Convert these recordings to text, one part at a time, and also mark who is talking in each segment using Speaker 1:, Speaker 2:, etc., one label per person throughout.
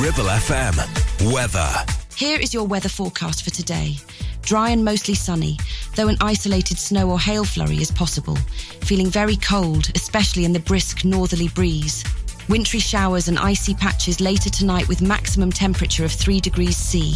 Speaker 1: Ribble FM. Weather.
Speaker 2: Here is your weather forecast for today. Dry and mostly sunny, though an isolated snow or hail flurry is possible. Feeling very cold, especially in the brisk northerly breeze. Wintry showers and icy patches later tonight with maximum temperature of 3 degrees C.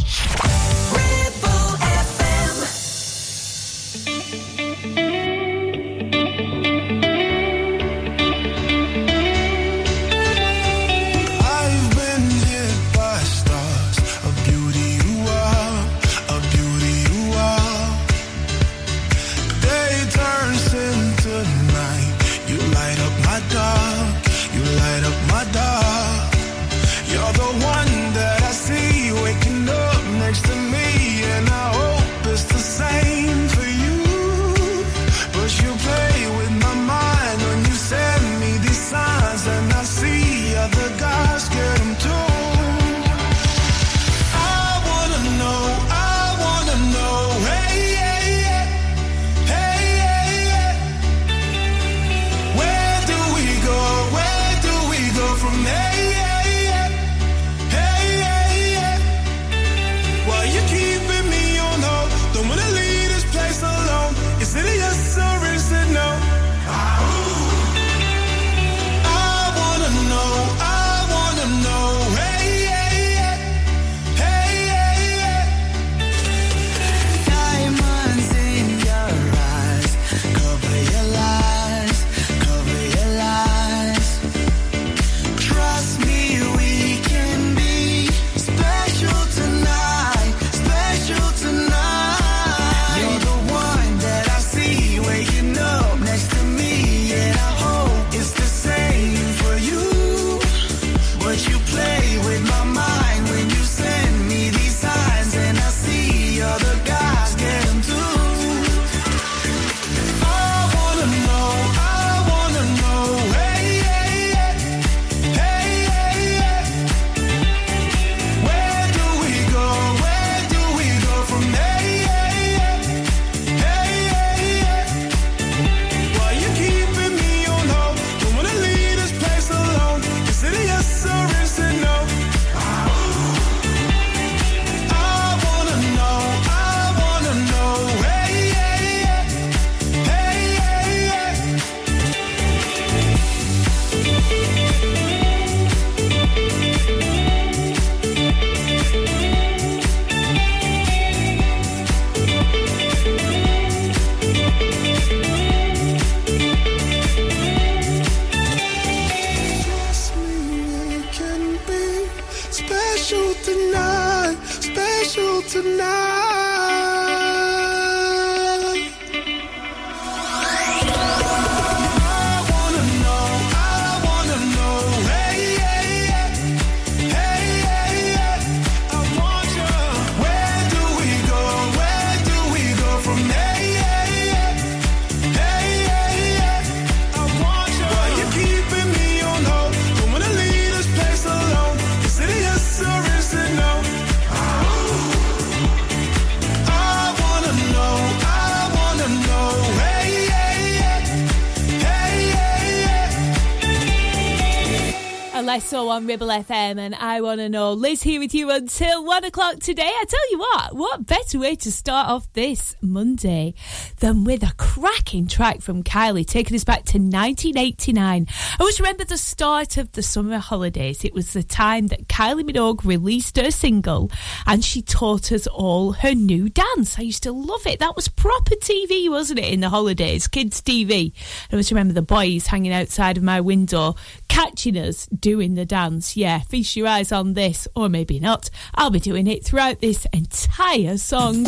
Speaker 3: On
Speaker 4: Ribble FM, and I want to know. Liz here with you until one o'clock today. I tell you what, what better way to start off this Monday than with a cracking track from Kylie, taking us back to 1989. I always remember the start of the summer holidays. It was the time that Kylie Minogue released her single, and she taught us all her new dance. I used to love it. That was proper TV, wasn't it, in the holidays? Kids TV. I always remember the boys hanging outside of my window catching us doing the dance. Yeah, feast your eyes on this, or maybe not. I'll be doing it throughout this entire song.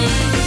Speaker 5: Some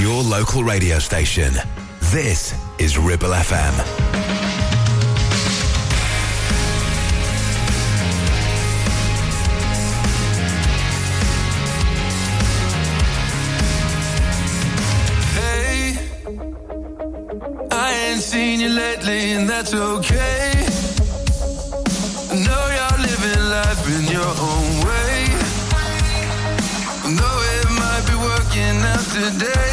Speaker 6: your local radio station. This is Ribble FM.
Speaker 7: seen you lately, and that's okay. I know you're living life in your own way. I know it might be working out today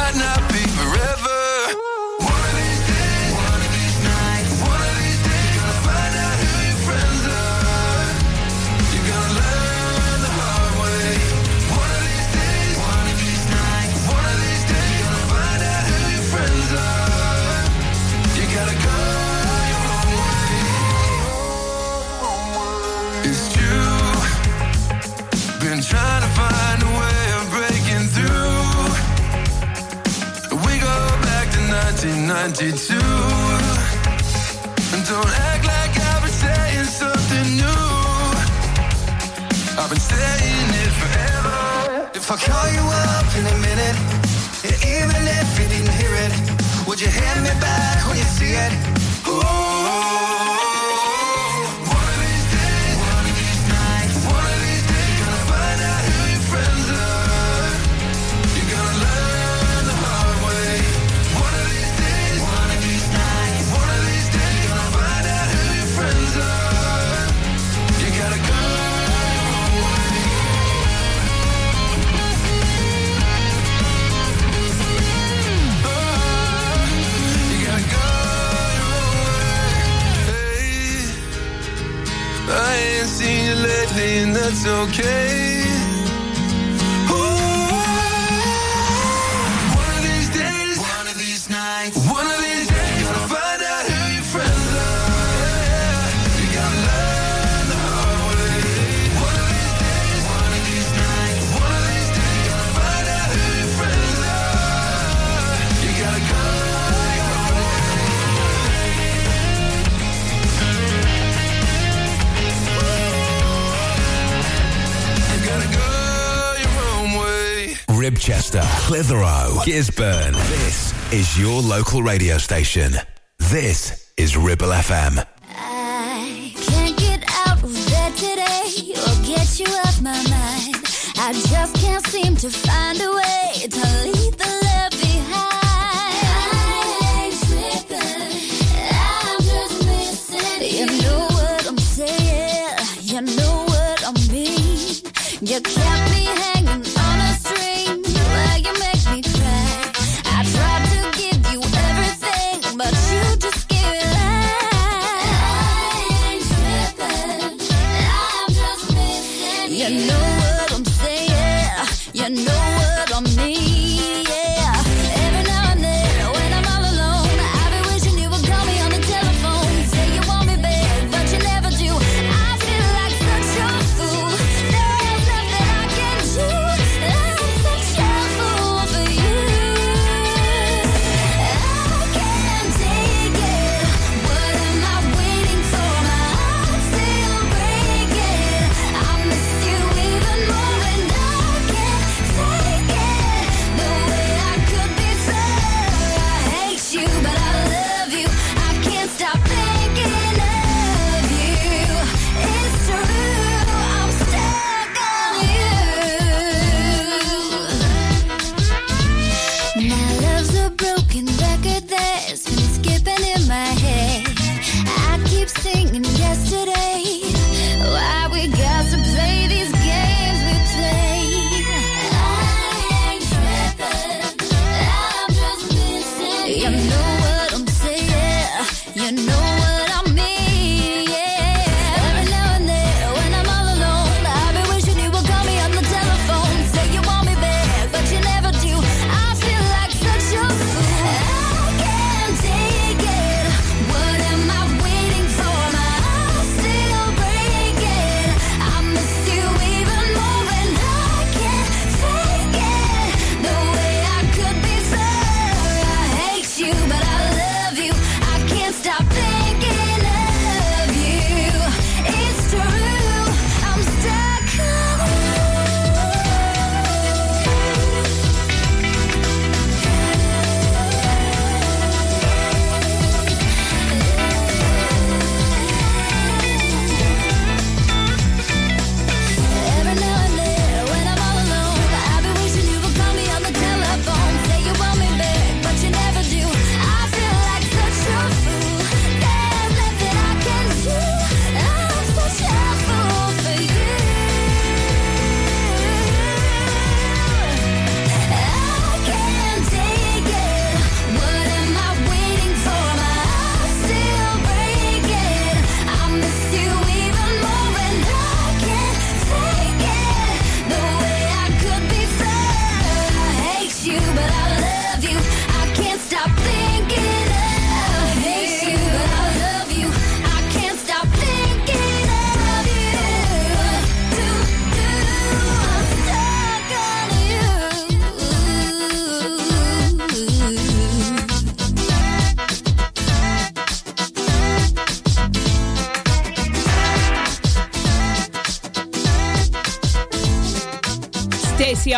Speaker 7: might not be forever. 92. And don't act like I've been saying something new. I've been saying it forever. If I call you up in a minute, and even if you didn't hear it, would you hand me back when you see it? something that's okay.
Speaker 6: Clitheroe, Gisburn. This is your local radio station. This is Ribble FM.
Speaker 5: I can't get out of bed today or get you off my mind. I just can't seem to find a way to leave the love behind. I ain't tripping. I'm just missing You kept me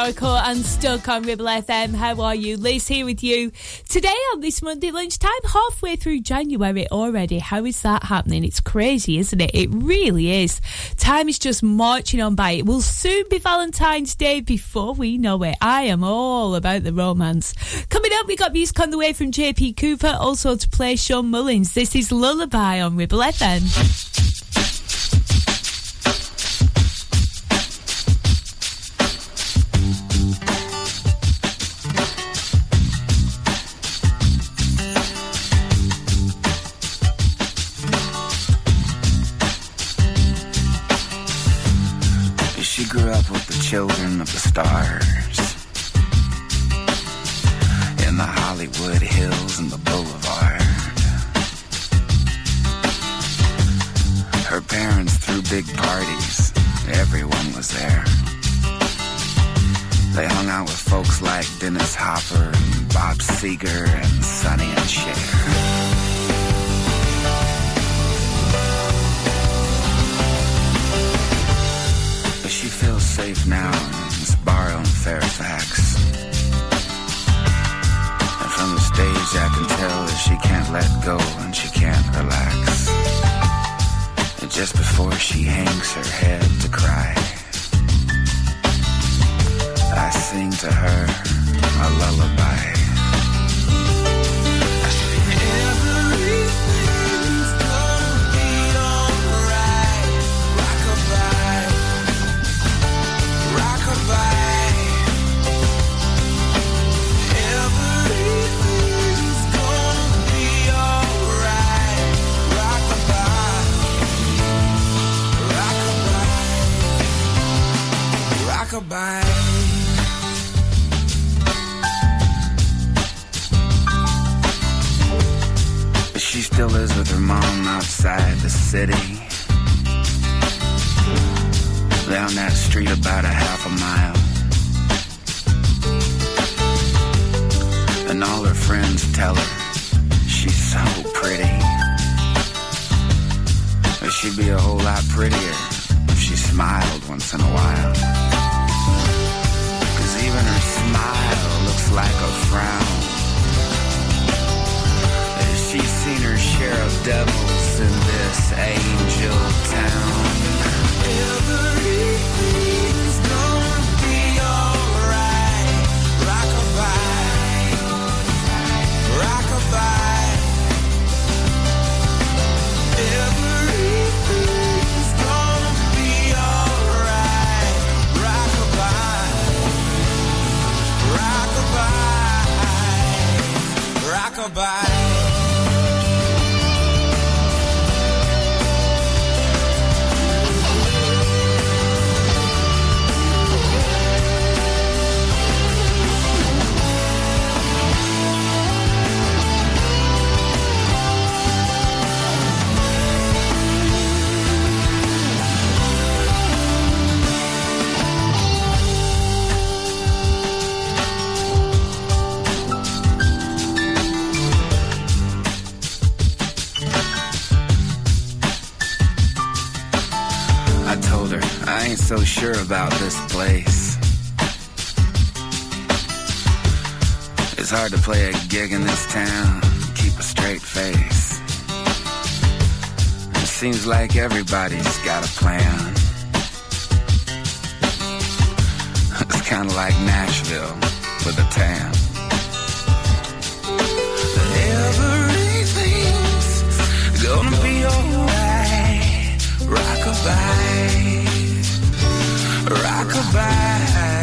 Speaker 4: Oracle and stuck on Ribble FM. How are you? Liz here with you today on this Monday lunchtime, halfway through January already. How is that happening? It's crazy, isn't it? It really is. Time is just marching on by. It will soon be Valentine's Day before we know it. I am all about the romance. Coming up, we got music on the way from JP Cooper, also to play Shawn Mullins. This is Lullaby on Ribble FM.
Speaker 8: Stars in the Hollywood Hills and the Boulevard. Her parents threw big parties, everyone was there. They hung out with folks like Dennis Hopper and Bob Seger and Sonny and Cher. But she feels safe now Fairfax. And from the stage I can tell that she can't let go and she can't relax. And just before she hangs her head to cry, I sing to her a lullaby. But she still lives with her mom outside the city. Down that street about a half a mile. And all her friends tell her she's so pretty. But she'd be a whole lot prettier if she smiled once in a while. Even her smile looks like a frown. She's seen her share of devils in this angel town. Everything's gonna be alright. Rockabye, rockabye. Rockabye, sure about this place. It's hard to play a gig in this town, keep a straight face. It seems like everybody's got a plan. It's kind of like Nashville with a tan. Everything's gonna be alright. Rockabye, rockabye.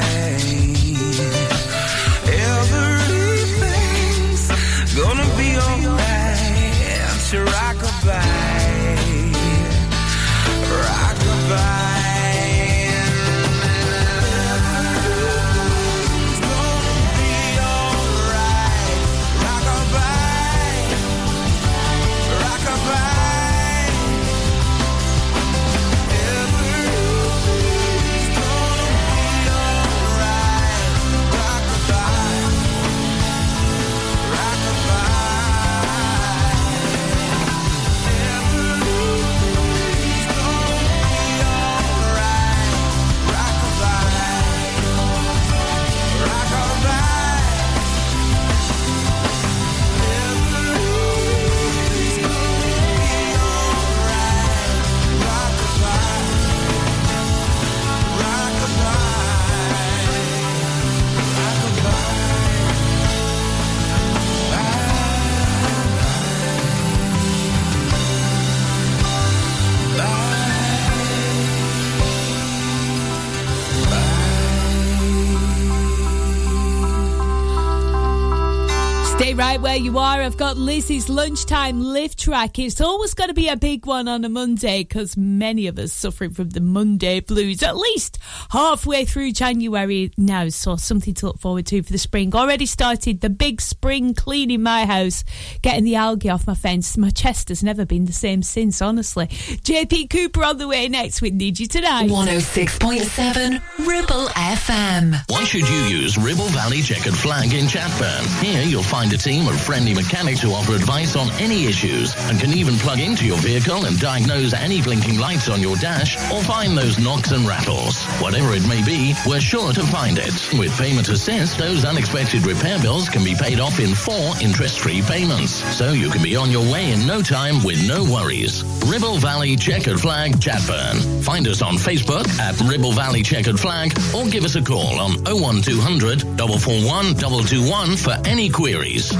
Speaker 4: Right where you are. I've got Lizzie's lunchtime lift track. It's always going to be a big one on a Monday because many of us suffering from the Monday blues. At least halfway through January now, so something to look forward to for the spring. Already started the big spring cleaning my house, getting the algae off my fence. My chest has never been the same since, honestly. JP Cooper on the way next with Need You Tonight.
Speaker 9: 106.7 Ribble FM.
Speaker 10: Why should you use Ribble Valley Checkered Flag in Chatburn? Here you'll find a team of friendly mechanics who offer advice on any issues and can even plug into your vehicle and diagnose any blinking lights on your dash or find those knocks and rattles. Whatever it may be, we're sure to find it. With Payment Assist, those unexpected repair bills can be paid off in four interest-free payments. So you can be on your way in no time with no worries. Ribble Valley Checkered Flag Chatburn. Find us on Facebook at Ribble Valley Checkered Flag or give us a call on 01200 441 221 for any queries.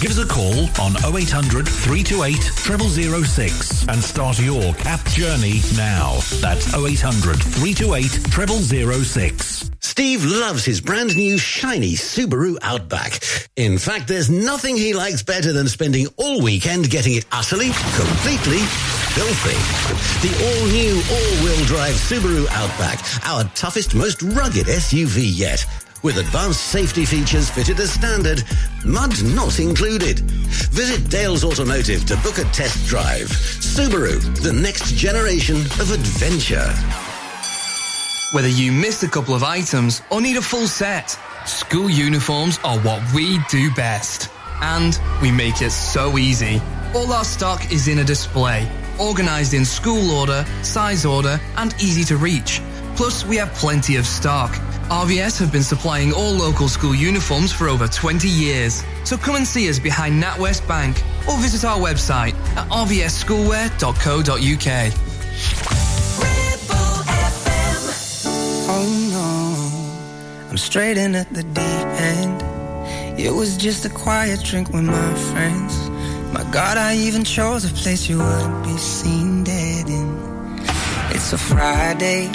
Speaker 1: Give us a call on 0800 328 0006 and start your CAP journey now. That's 0800 328 0006.
Speaker 11: Steve loves his brand new shiny Subaru Outback. In fact, there's nothing he likes better than spending all weekend getting it utterly, completely filthy. The all-new all-wheel drive Subaru Outback, our toughest, most rugged SUV yet. With advanced safety features fitted as standard, mud not included. Visit Dales Automotive to book a test drive. Subaru, the next generation of adventure.
Speaker 12: Whether you missed a couple of items or need a full set, school uniforms are what we do best. And we make it so easy. All our stock is in a display, organized in school order, size order, and easy to reach. Plus, we have plenty of stock. RVS have been supplying all local school uniforms for over 20 years. So come and see us behind NatWest Bank or visit our website at rvsschoolwear.co.uk.
Speaker 13: Oh no, I'm straight in at the deep end. It was just a quiet drink with my friends. My God, I even chose a place you wouldn't be seen dead in. It's a Friday.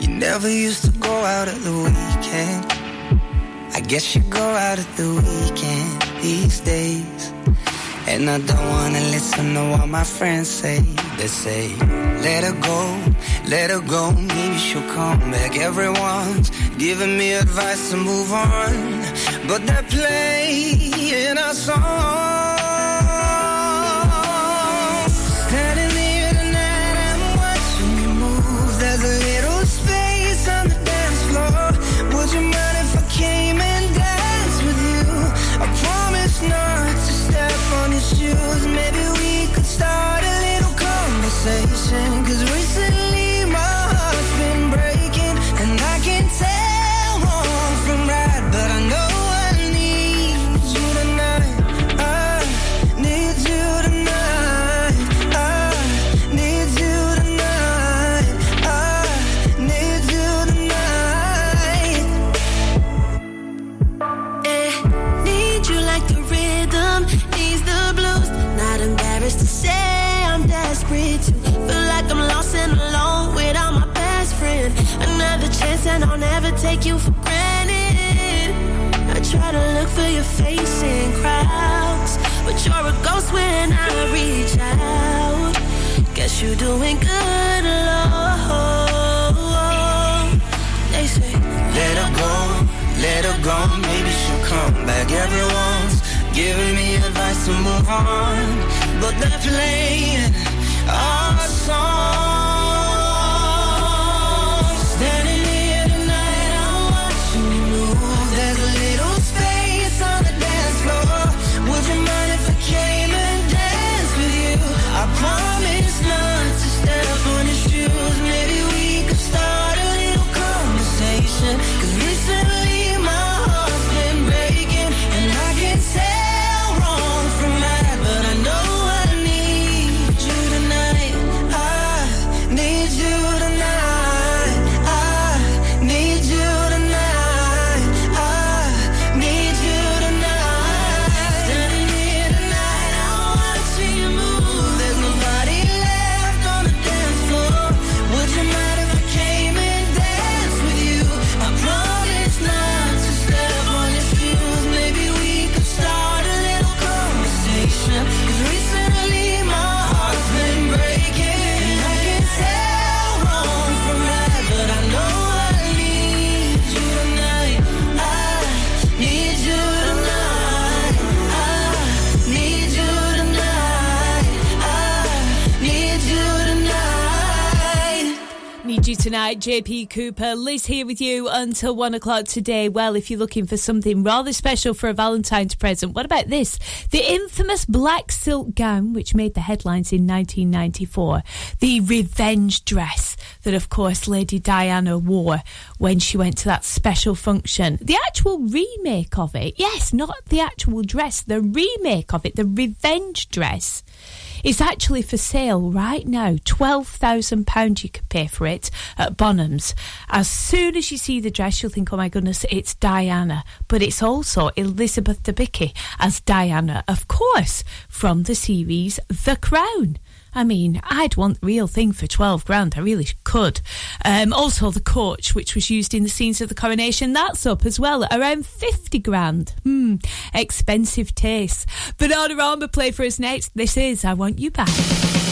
Speaker 13: You never used to go out at the weekend. I guess you go out at the weekend these days. And I don't wanna listen to what my friends say. They say, let her go, let her go, maybe she'll come back. Everyone's giving me advice to move on, but they're playing our song.
Speaker 14: Face crowds, but you're a ghost when I reach out. Guess you're doing good alone. They say,
Speaker 13: Let her go, let her go, maybe she'll come back. Everyone's giving me advice to move on, but they're playing our song. right,
Speaker 4: JP Cooper, Liz here with you until one o'clock today. Well, if you're looking for something rather special for a Valentine's present, what about this? The infamous black silk gown, which made the headlines in 1994, the revenge dress that, of course, Lady Diana wore when she went to that special function. The actual remake of it, yes, not the actual dress, the remake of it, the revenge dress it's actually for sale right now. £12,000 you could pay for it at Bonham's. As soon as you see the dress, you'll think, oh my goodness, it's Diana. But it's also Elizabeth Debicki as Diana, of course, from the series The Crown. I mean, I'd want the real thing for 12 grand. I really could. Um, also, the coach, which was used in the scenes of the coronation, that's up as well around 50 grand. Hmm, expensive taste. Bananarama play for us next.
Speaker 15: This is I Want You Back.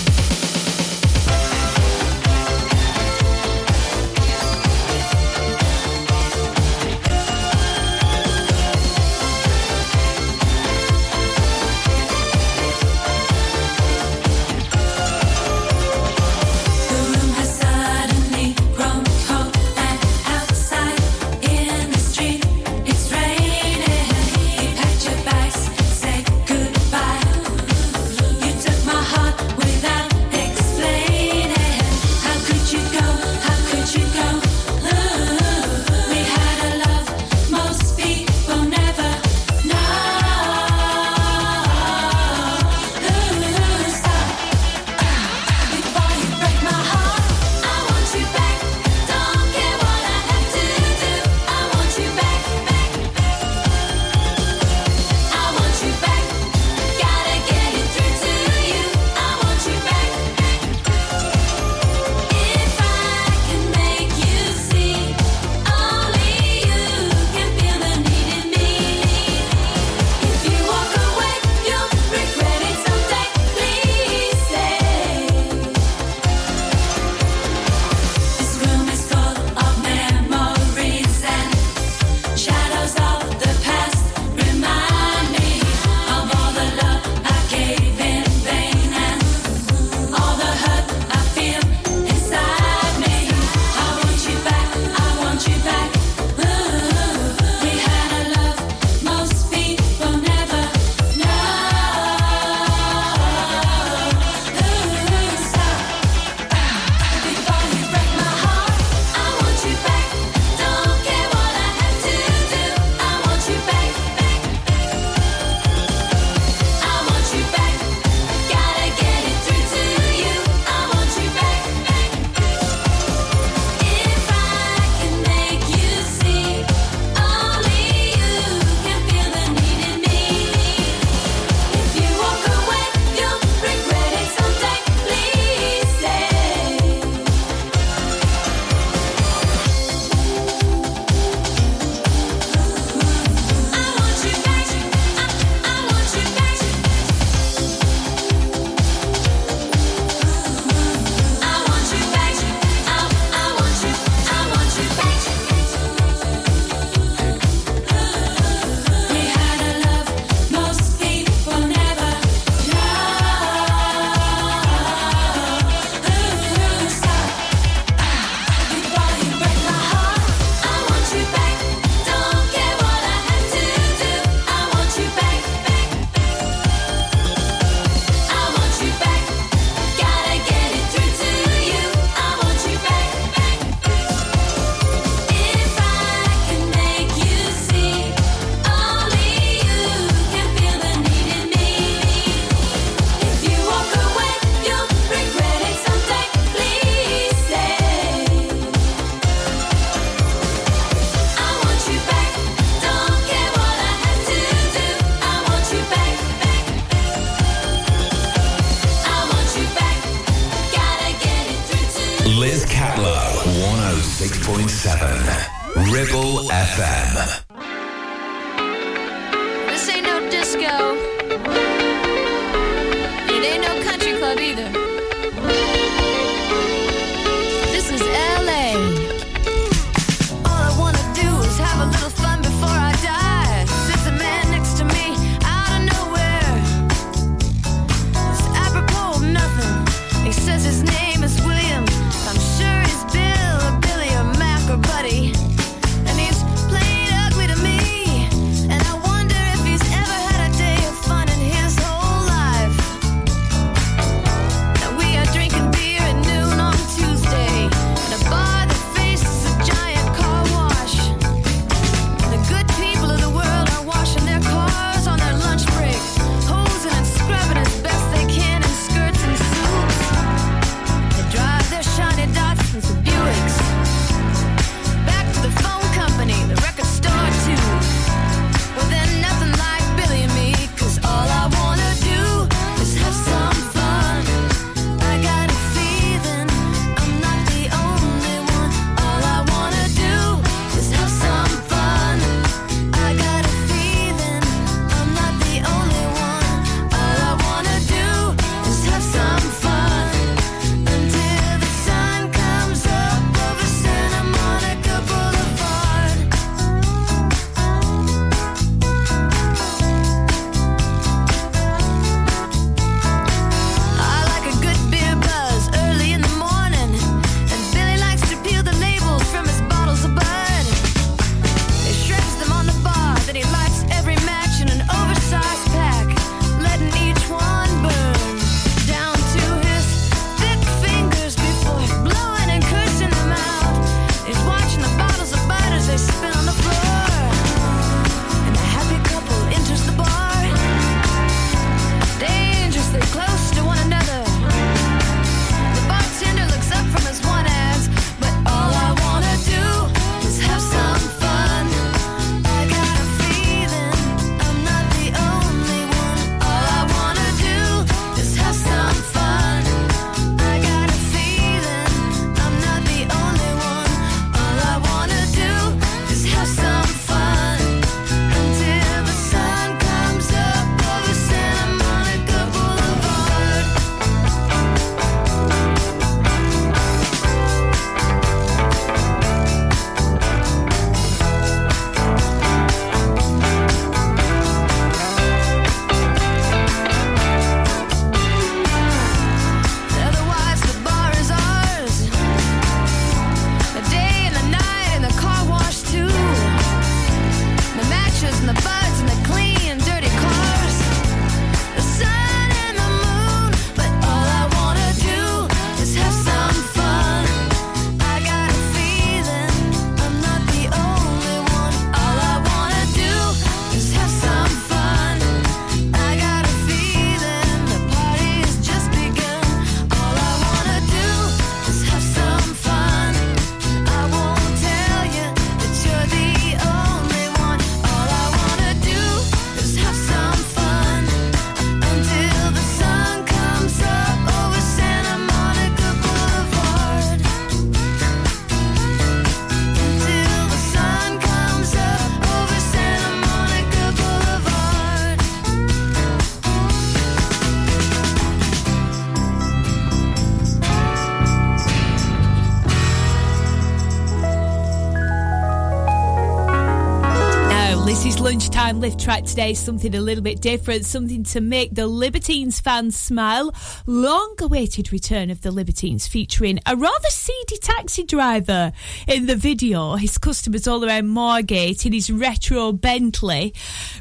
Speaker 4: Lift track today. Something a little bit different, something to make the Libertines fans smile. Long awaited return of the Libertines featuring a rather seedy taxi driver in the video. His customers all around Moorgate in his retro Bentley.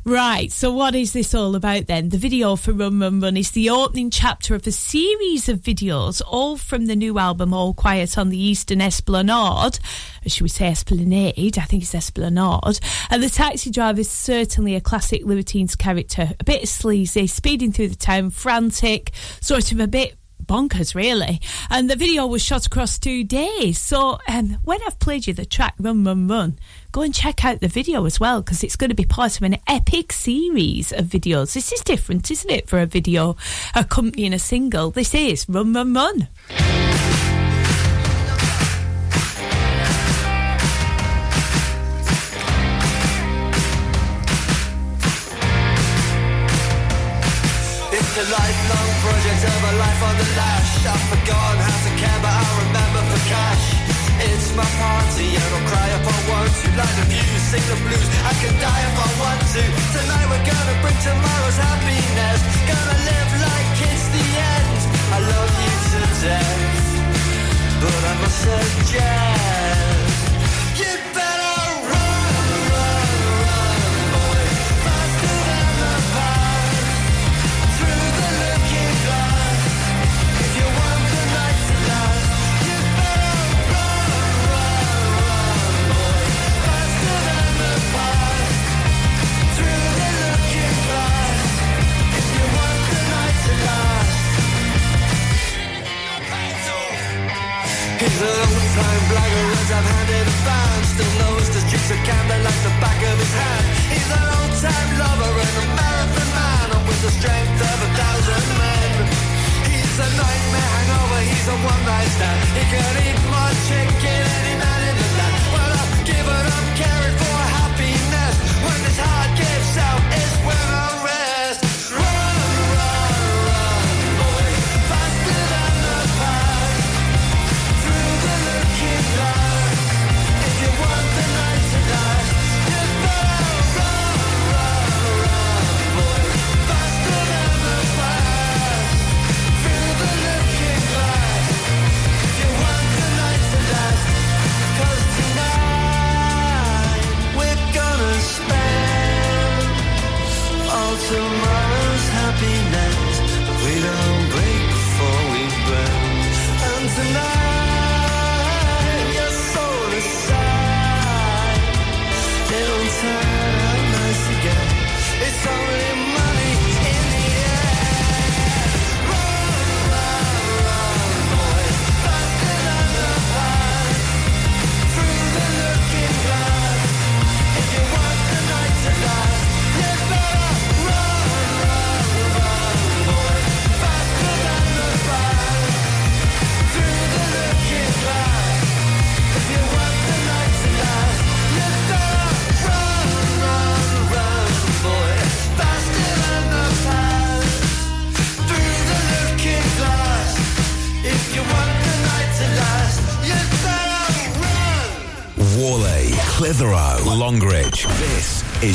Speaker 4: Right, so what is this all about then? The video for Run Run Run is the opening chapter of a series of videos, all from the new album All Quiet on the Eastern Esplanade. Or should we say Esplanade? I think it's Esplanade. And the taxi driver is certainly a classic Libertines character. A bit sleazy, speeding through the town, frantic, sort of a bit bonkers, really. And the video was shot across two days. So um, when I've played you the track Run, Run, Run, go and check out the video as well because it's going to be part of an epic series of videos. This is different, isn't it, for a video accompanying a single? This is Run, Run, Run.
Speaker 3: My party and I'll cry if I want to. Light the views, sing the blues. I can die if I want to. Tonight we're gonna bring tomorrow's happiness. Gonna live like it's the end. I love you to death, but I must suggest He's an old-time blackguard I've handed a fan Still knows the streets of Camden like the back of his hand. He's an old-time lover and a marathon man. And with the strength of a thousand men. He's a nightmare hangover, he's a one-night stand. He can eat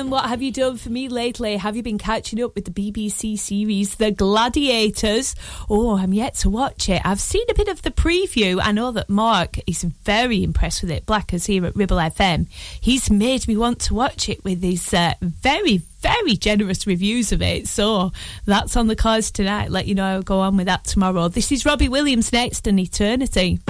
Speaker 4: Jackson, what have you done for me lately? Have you been catching up with the BBC series The Gladiators? Oh, I'm yet to watch it. I've seen a bit of the preview. I know that Mark is very impressed with it. Blackers here at Ribble FM. He's made me want to watch it with his uh, very, very generous reviews of it. So that's on the cards tonight. Let you know I'll go on with that tomorrow. This is Robbie Williams next and Eternity.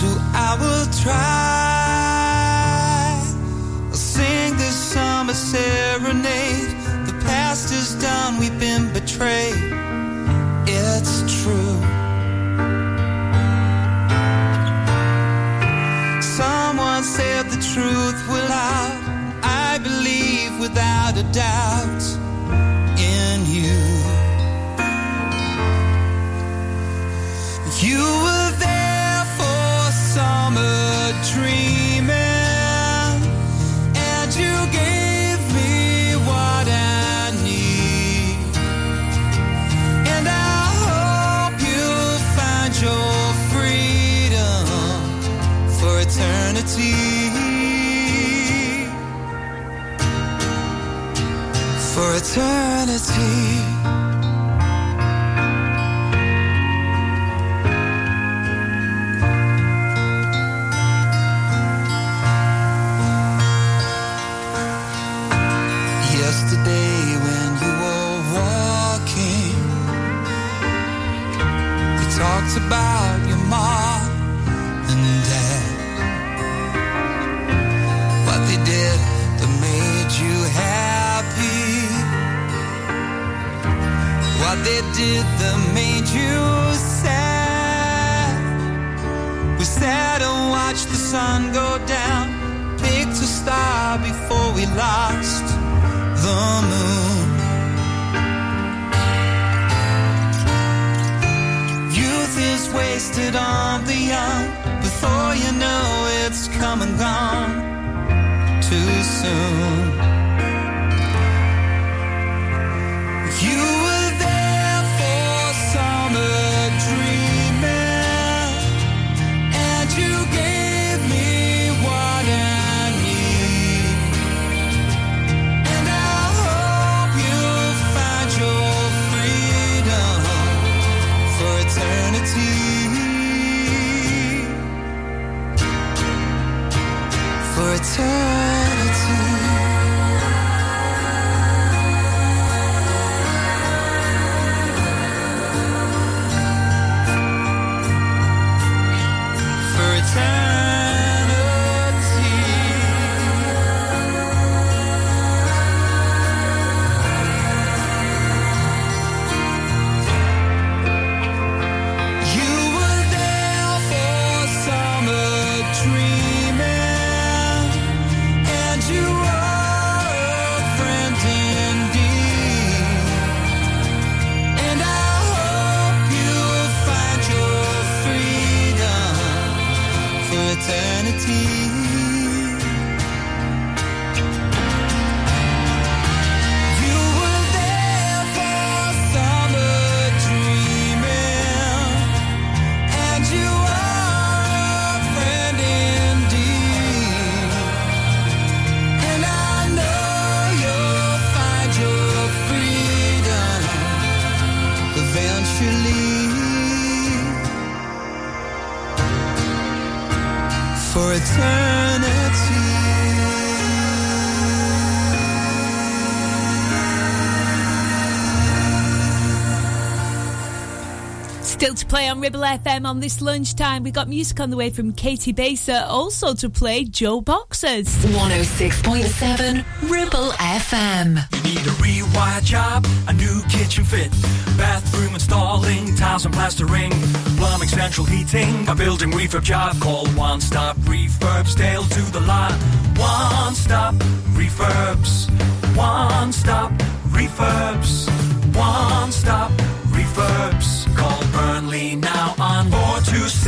Speaker 8: To, I will try. I'll sing this summer serenade. The past is done, we've been betrayed it's true. Someone said the truth will out. I believe without a doubt For did that made you sad. We sat and watched the sun go down. Picked a star before we lost the moon. Youth is wasted on the young. Before you know it's come and gone too soon. Eternity. For eternity.
Speaker 4: To play on Ribble FM on this lunchtime. We got music on the way from Katie Baser, also to play JoBoxers.
Speaker 9: 106.7 Ribble FM.
Speaker 16: You need a rewired job, a new kitchen fit, bathroom installing, tiles and plastering, plumbing, central heating, a building refurb job. Call One Stop Refurbs, Dale to the lot. One Stop Refurbs. One Stop Refurbs.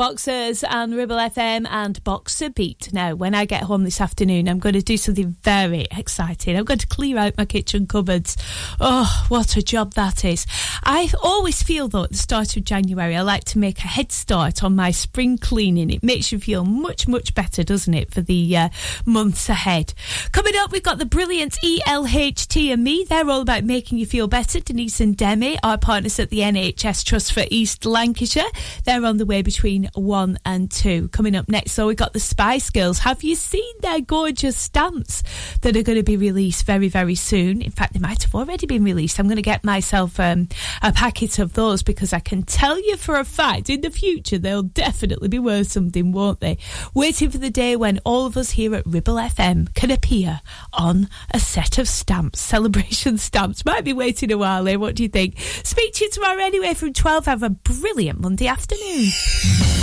Speaker 4: Boxers and Ribble FM and Boxer Beat. Now, when I get home this afternoon, I'm going to do something very exciting. I'm going to clear out my kitchen cupboards. Oh, what a job that is. I always feel, though, at the start of January, I like to make a head start on my spring cleaning. It makes you feel much, much better, doesn't it, for the uh, months ahead. Coming up, we've got the brilliant ELHT and me. They're all about making you feel better. Denise and Demi, our partners at the NHS Trust for East Lancashire. They're on the way between one and two. Coming up next, so we've got the Spice Girls. Have you seen their gorgeous stamps that are going to be released very, very soon? In fact, they might have already been released. I'm going to get myself um, a packet of those because I can tell you for a fact in the future they'll definitely be worth something, won't they? Waiting for the day when all of us here at Ribble FM can appear on a set of stamps, celebration stamps. Might be waiting a while, eh? What do you think? Speak to you tomorrow anyway from 12. Have a brilliant Monday afternoon.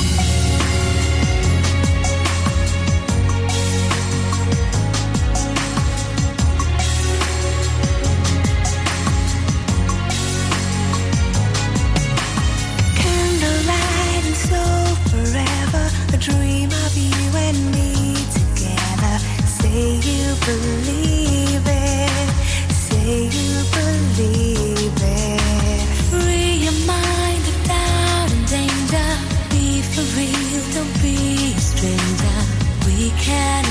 Speaker 4: can